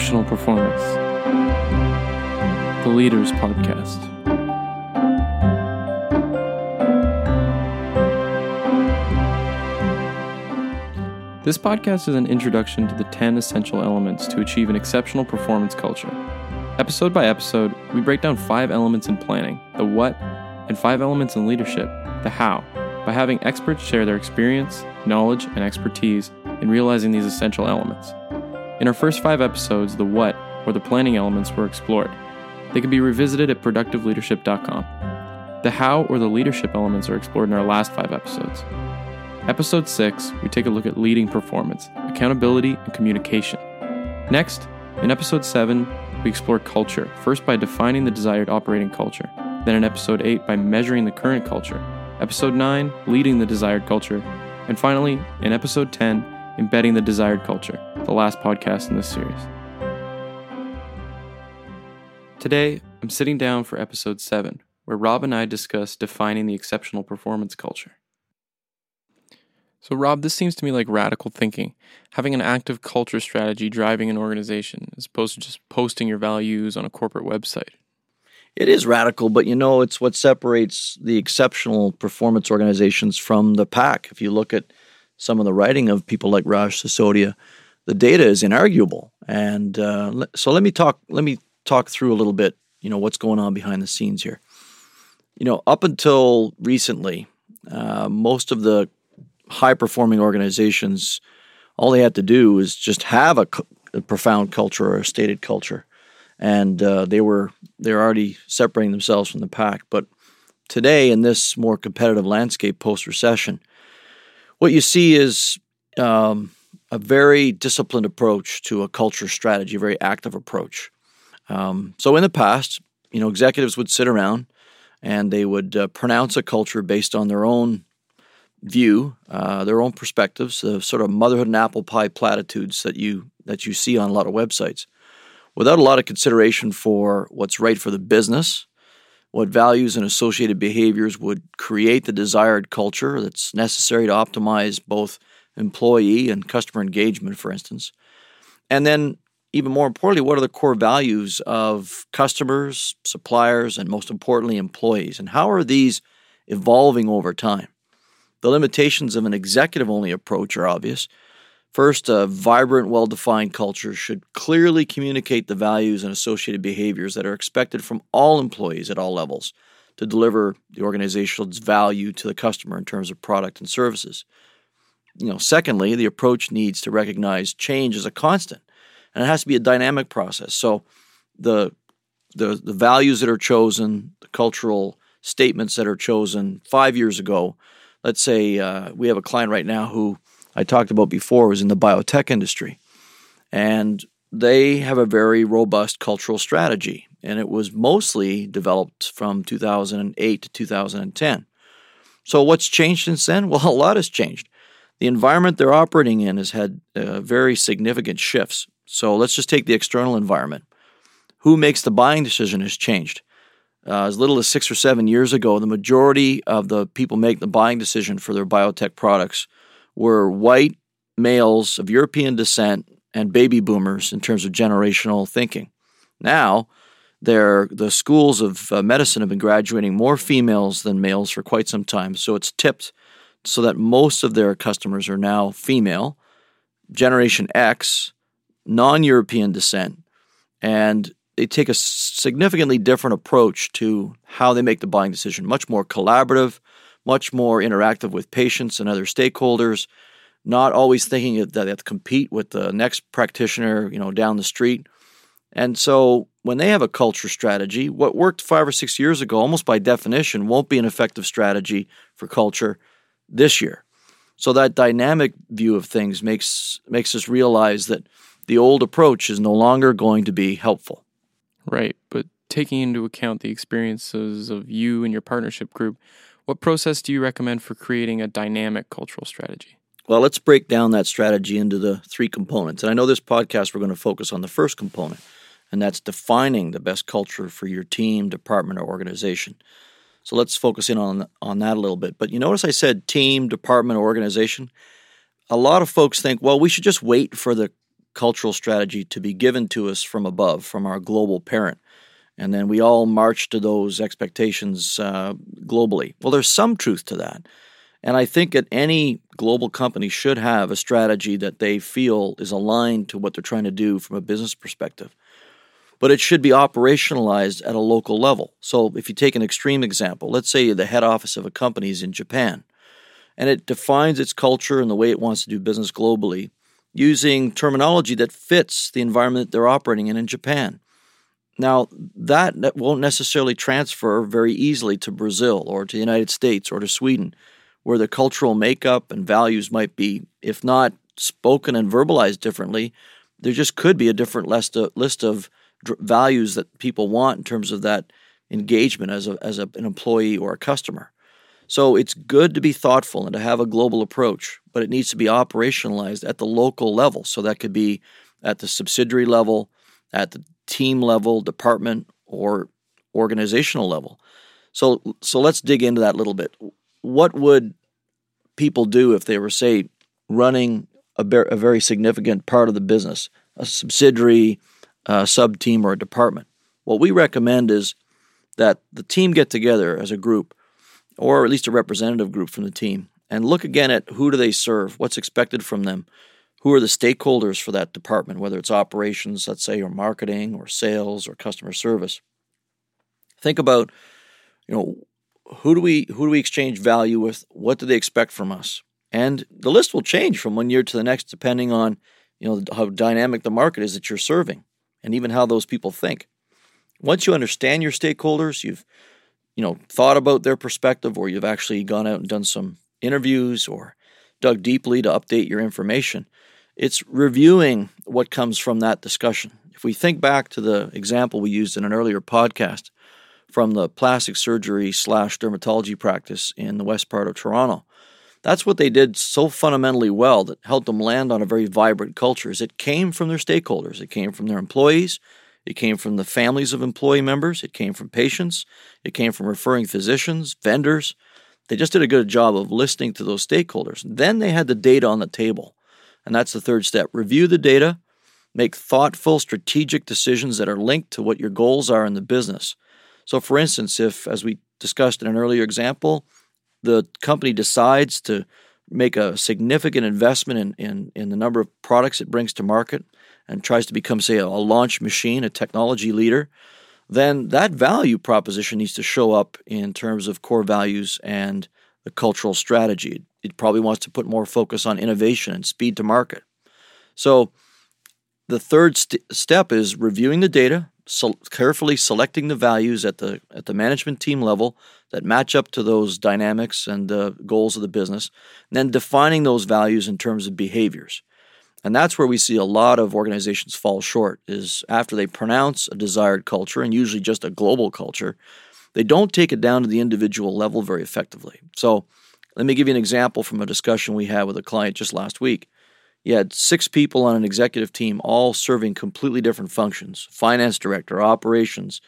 exceptional performance. The Leaders Podcast. This podcast is an introduction to the 10 essential elements to achieve an exceptional performance culture. Episode by episode, we break down five elements in planning the what, and five elements in leadership the how, by having experts share their experience, knowledge, and expertise in realizing these essential elements. In our first five episodes, the what, or the planning elements, were explored. They can be revisited at productiveleadership.com. The how, or the leadership elements, are explored in our last five episodes. Episode 6, we take a look at leading performance, accountability, and communication. Next, in episode 7, we explore culture, first by defining the desired operating culture, then in episode 8 by measuring the current culture, episode 9, leading the desired culture, and finally, in episode 10, embedding the desired culture, the last podcast in this series. Today, I'm sitting down for episode 7, where Rob and I discuss defining the exceptional performance culture. So, Rob, this seems to me like radical thinking, having an active culture strategy driving an organization as opposed to just posting your values on a corporate website. It is radical, but you know, it's what separates the exceptional performance organizations from the pack. If you look at some of the writing of people like Raj Sisodia, the data is inarguable. And uh, so let me talk. Let me talk through a little bit. You know what's going on behind the scenes here. You know, up until recently, uh, most of the high performing organizations, all they had to do was just have a, a profound culture or a stated culture, and uh, they were they're already separating themselves from the pack. But today, in this more competitive landscape post recession, what you see is um, a very disciplined approach to a culture strategy, a very active approach. Um, so in the past, you know, executives would sit around and they would uh, pronounce a culture based on their own view, uh, their own perspectives, the sort of motherhood and apple pie platitudes that you that you see on a lot of websites, without a lot of consideration for what's right for the business, what values and associated behaviors would create the desired culture that's necessary to optimize both employee and customer engagement, for instance, and then. Even more importantly, what are the core values of customers, suppliers, and most importantly, employees? And how are these evolving over time? The limitations of an executive only approach are obvious. First, a vibrant, well defined culture should clearly communicate the values and associated behaviors that are expected from all employees at all levels to deliver the organization's value to the customer in terms of product and services. You know, secondly, the approach needs to recognize change as a constant, and it has to be a dynamic process. So, the the the values that are chosen, the cultural statements that are chosen five years ago let's say uh, we have a client right now who I talked about before was in the biotech industry, and they have a very robust cultural strategy, and it was mostly developed from 2008 to 2010. So, what's changed since then? Well, a lot has changed. The environment they're operating in has had uh, very significant shifts. So, let's just take the external environment. Who makes the buying decision has changed. Uh, as little as six or seven years ago, the majority of the people making the buying decision for their biotech products were white males of European descent and baby boomers in terms of generational thinking. Now, the schools of uh, medicine have been graduating more females than males for quite some time, so it's tipped so that most of their customers are now female, Generation X, non European descent, and they take a significantly different approach to how they make the buying decision, much more collaborative, much more interactive with patients and other stakeholders, not always thinking that they have to compete with the next practitioner, you know, down the street. And so when they have a culture strategy, what worked five or six years ago, almost by definition, won't be an effective strategy for culture this year. So that dynamic view of things makes makes us realize that the old approach is no longer going to be helpful. Right. But taking into account the experiences of you and your partnership group, what process do you recommend for creating a dynamic cultural strategy? Well, let's break down that strategy into the three components. And I know this podcast, we're going to focus on the first component, and that's defining the best culture for your team, department, or organization. So let's focus in on, on that a little bit. But you notice I said team, department, organization? A lot of folks think, well, we should just wait for the cultural strategy to be given to us from above, from our global parent. And then we all march to those expectations uh, globally. Well, there's some truth to that. And I think that any global company should have a strategy that they feel is aligned to what they're trying to do from a business perspective. But it should be operationalized at a local level. So, if you take an extreme example, let's say the head office of a company is in Japan, and it defines its culture and the way it wants to do business globally using terminology that fits the environment that they're operating in in Japan. Now, that won't necessarily transfer very easily to Brazil or to the United States or to Sweden where the cultural makeup and values might be, if not spoken and verbalized differently, there just could be a different list of, list of values that people want in terms of that engagement as, a, as a, an employee or a customer. So it's good to be thoughtful and to have a global approach, but it needs to be operationalized at the local level. So that could be at the subsidiary level, at the team level, department, or organizational level. So so let's dig into that a little bit what would people do if they were, say, running a, a very significant part of the business, a subsidiary, a sub team, or a department? What we recommend is that the team get together as a group, or at least a representative group from the team, and look again at who do they serve, what's expected from them, who are the stakeholders for that department, whether it's operations, let's say, or marketing, or sales, or customer service. Think about, you know, who do we who do we exchange value with? What do they expect from us? And the list will change from one year to the next depending on you know how dynamic the market is that you're serving and even how those people think. Once you understand your stakeholders, you've you know thought about their perspective or you've actually gone out and done some interviews or dug deeply to update your information. It's reviewing what comes from that discussion. If we think back to the example we used in an earlier podcast, from the plastic surgery slash dermatology practice in the west part of Toronto. That's what they did so fundamentally well that helped them land on a very vibrant culture. Is it came from their stakeholders, it came from their employees, it came from the families of employee members, it came from patients, it came from referring physicians, vendors. They just did a good job of listening to those stakeholders. Then they had the data on the table. And that's the third step. Review the data, make thoughtful, strategic decisions that are linked to what your goals are in the business. So, for instance, if, as we discussed in an earlier example, the company decides to make a significant investment in, in, in the number of products it brings to market and tries to become, say, a launch machine, a technology leader, then that value proposition needs to show up in terms of core values and the cultural strategy. It probably wants to put more focus on innovation and speed to market. So, the third st- step is reviewing the data, so carefully selecting the values at the at the management team level that match up to those dynamics and the goals of the business, and then defining those values in terms of behaviors. And that's where we see a lot of organizations fall short is after they pronounce a desired culture and usually just a global culture, they don't take it down to the individual level very effectively. So, let me give you an example from a discussion we had with a client just last week. You had six people on an executive team, all serving completely different functions finance director, operations,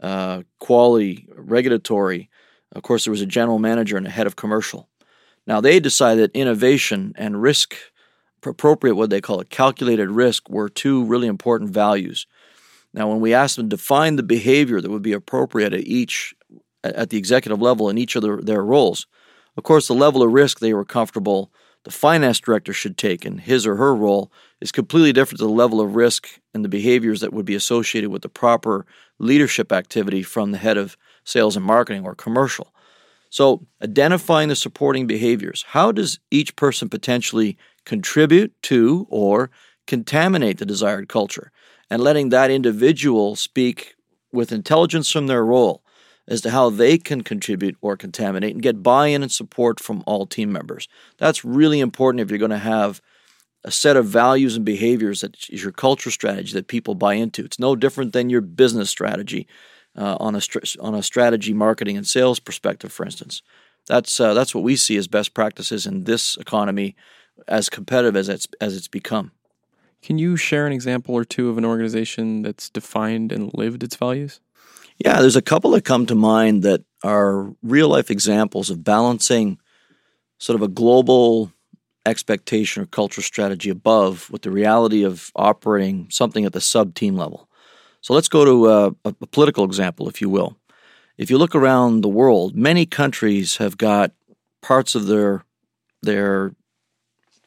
uh, quality, regulatory. Of course, there was a general manager and a head of commercial. Now, they decided that innovation and risk, appropriate what they call it, calculated risk, were two really important values. Now, when we asked them to define the behavior that would be appropriate at each, at the executive level in each of their, their roles, of course, the level of risk they were comfortable the finance director should take in his or her role is completely different to the level of risk and the behaviors that would be associated with the proper leadership activity from the head of sales and marketing or commercial. So, identifying the supporting behaviors. How does each person potentially contribute to or contaminate the desired culture? And letting that individual speak with intelligence from their role as to how they can contribute or contaminate and get buy in and support from all team members. That's really important if you're going to have a set of values and behaviors that is your culture strategy that people buy into. It's no different than your business strategy uh, on a on a strategy, marketing, and sales perspective, for instance. That's uh, that's what we see as best practices in this economy, as competitive as it's as it's become. Can you share an example or two of an organization that's defined and lived its values? Yeah, there's a couple that come to mind that are real life examples of balancing sort of a global expectation or cultural strategy above with the reality of operating something at the sub team level. So let's go to a, a, political example, if you will. If you look around the world, many countries have got parts of their their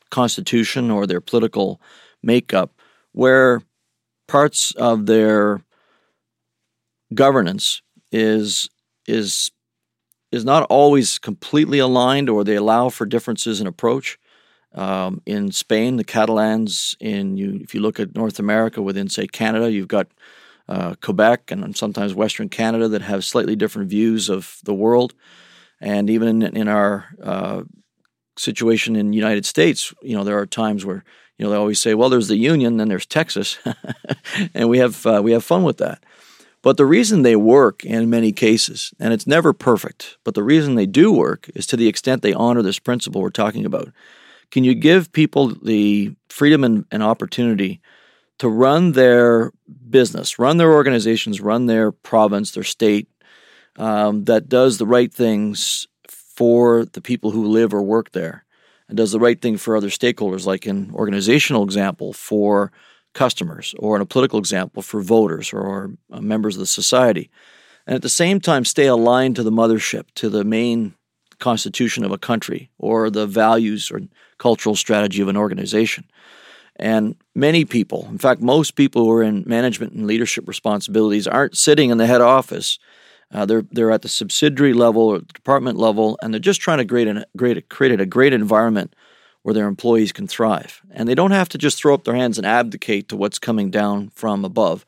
constitution or their political makeup where parts of their governance is is is not always completely aligned or they allow for differences in approach. Um, in Spain, the Catalans, in you, if you look at North America within, say, Canada, you've got uh, Quebec and sometimes Western Canada that have slightly different views of the world. And even in, in our uh, situation in the United States, you know, there are times where you know they always say, "Well, there's the Union, then there's Texas," and we have uh, we have fun with that. But the reason they work in many cases, and it's never perfect, but the reason they do work is to the extent they honor this principle we're talking about. Can you give people the freedom and, and opportunity to run their business, run their organizations, run their province, their state um, that does the right things for the people who live or work there and does the right thing for other stakeholders, like an organizational example for customers, or in a political example for voters or uh, members of the society. And at the same time, stay aligned to the mothership, to the main constitution of a country, or the values or cultural strategy of an organization. And many people, in fact, most people who are in management and leadership responsibilities aren't sitting in the head office. Uh, they're they're at the subsidiary level or department level, and they're just trying to create, an, create, create a great environment where their employees can thrive. And they don't have to just throw up their hands and abdicate to what's coming down from above.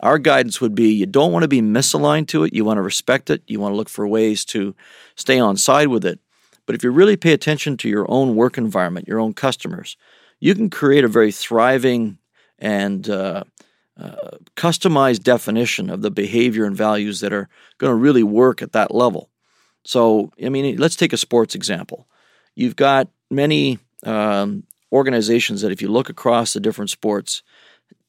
Our guidance would be you don't want to be misaligned to it. You want to respect it. You want to look for ways to stay on side with it. But if you really pay attention to your own work environment, your own customers, you can create a very thriving and uh, uh, customized definition of the behavior and values that are going to really work at that level. So, I mean, let's take a sports example. You've got many um, organizations that, if you look across the different sports,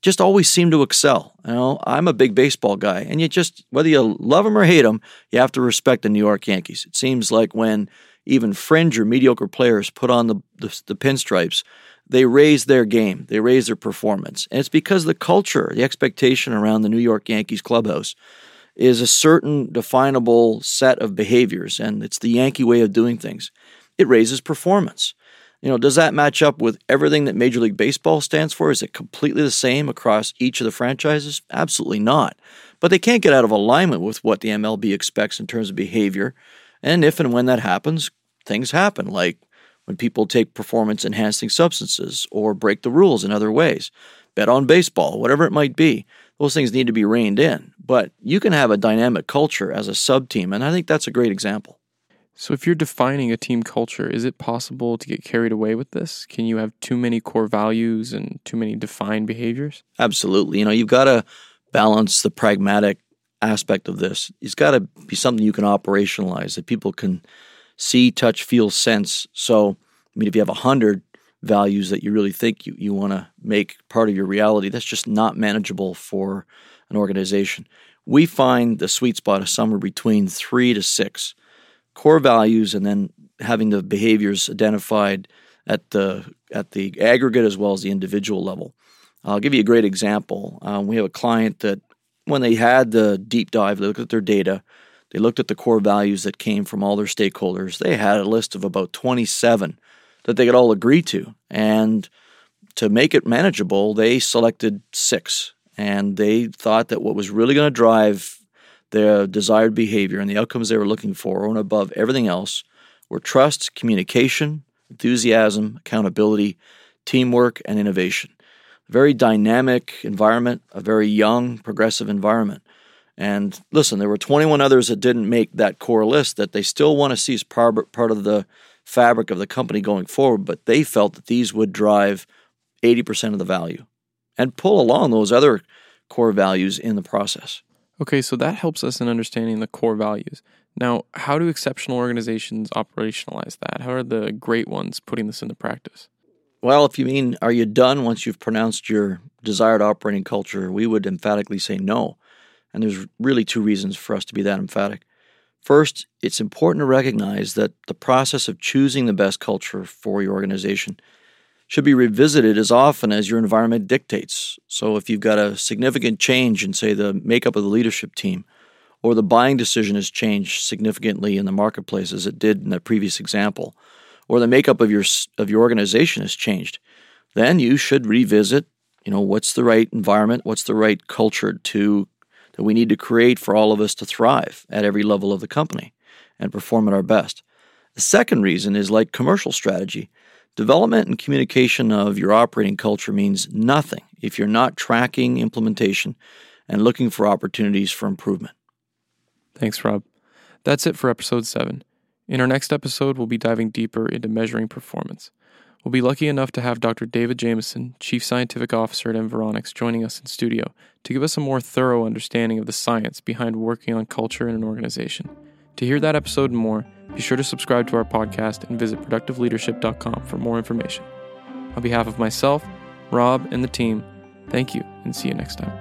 just always seem to excel. You know, I'm a big baseball guy, and you just whether you love them or hate them, you have to respect the New York Yankees. It seems like when even fringe or mediocre players put on the, the, the pinstripes, they raise their game, they raise their performance, and it's because the culture, the expectation around the New York Yankees clubhouse is a certain definable set of behaviors, and it's the Yankee way of doing things. It raises performance. You know, does that match up with everything that Major League Baseball stands for? Is it completely the same across each of the franchises? Absolutely not. But they can't get out of alignment with what the MLB expects in terms of behavior. And if and when that happens, things happen, like when people take performance enhancing substances or break the rules in other ways, bet on baseball, whatever it might be. Those things need to be reined in. But you can have a dynamic culture as a sub team, and I think that's a great example. So, if you're defining a team culture, is it possible to get carried away with this? Can you have too many core values and too many defined behaviors? Absolutely. You know, you've got to balance the pragmatic aspect of this. It's got to be something you can operationalize that people can see, touch, feel, sense. So, I mean, if you have a hundred values that you really think you, you want to make part of your reality, that's just not manageable for an organization. We find the sweet spot is somewhere between three to six core values and then having the behaviors identified at the at the aggregate as well as the individual level. I'll give you a great example. Um, we have a client that when they had the deep dive, they looked at their data, they looked at the core values that came from all their stakeholders. They had a list of about 27 that they could all agree to. And to make it manageable, they selected six. And they thought that what was really going to drive their desired behavior and the outcomes they were looking for, and above everything else, were trust, communication, enthusiasm, accountability, teamwork, and innovation. A very dynamic environment, a very young, progressive environment. And listen, there were 21 others that didn't make that core list that they still want to see as part, part of the fabric of the company going forward, but they felt that these would drive 80% of the value and pull along those other core values in the process. Okay, so that helps us in understanding the core values. Now, how do exceptional organizations operationalize that? How are the great ones putting this into practice? Well, if you mean, are you done once you've pronounced your desired operating culture? We would emphatically say no. And there's really two reasons for us to be that emphatic. First, it's important to recognize that the process of choosing the best culture for your organization should be revisited as often as your environment dictates. So, if you've got a significant change in, say, the makeup of the leadership team, or the buying decision has changed significantly in the marketplace as it did in the previous example, or the makeup of your of your organization has changed, then you should revisit, you know, what's the right environment, what's the right culture to that we need to create for all of us to thrive at every level of the company and perform at our best. The second reason is like commercial strategy. Development and communication of your operating culture means nothing if you're not tracking implementation and looking for opportunities for improvement. Thanks, Rob. That's it for episode 7. In our next episode, we'll be diving deeper into measuring performance. We'll be lucky enough to have Dr. David Jamieson, Chief Scientific Officer at Environics, joining us in studio to give us a more thorough understanding of the science behind working on culture in an organization. To hear that episode and more, be sure to subscribe to our podcast and visit productiveleadership.com for more information. On behalf of myself, Rob, and the team, thank you and see you next time.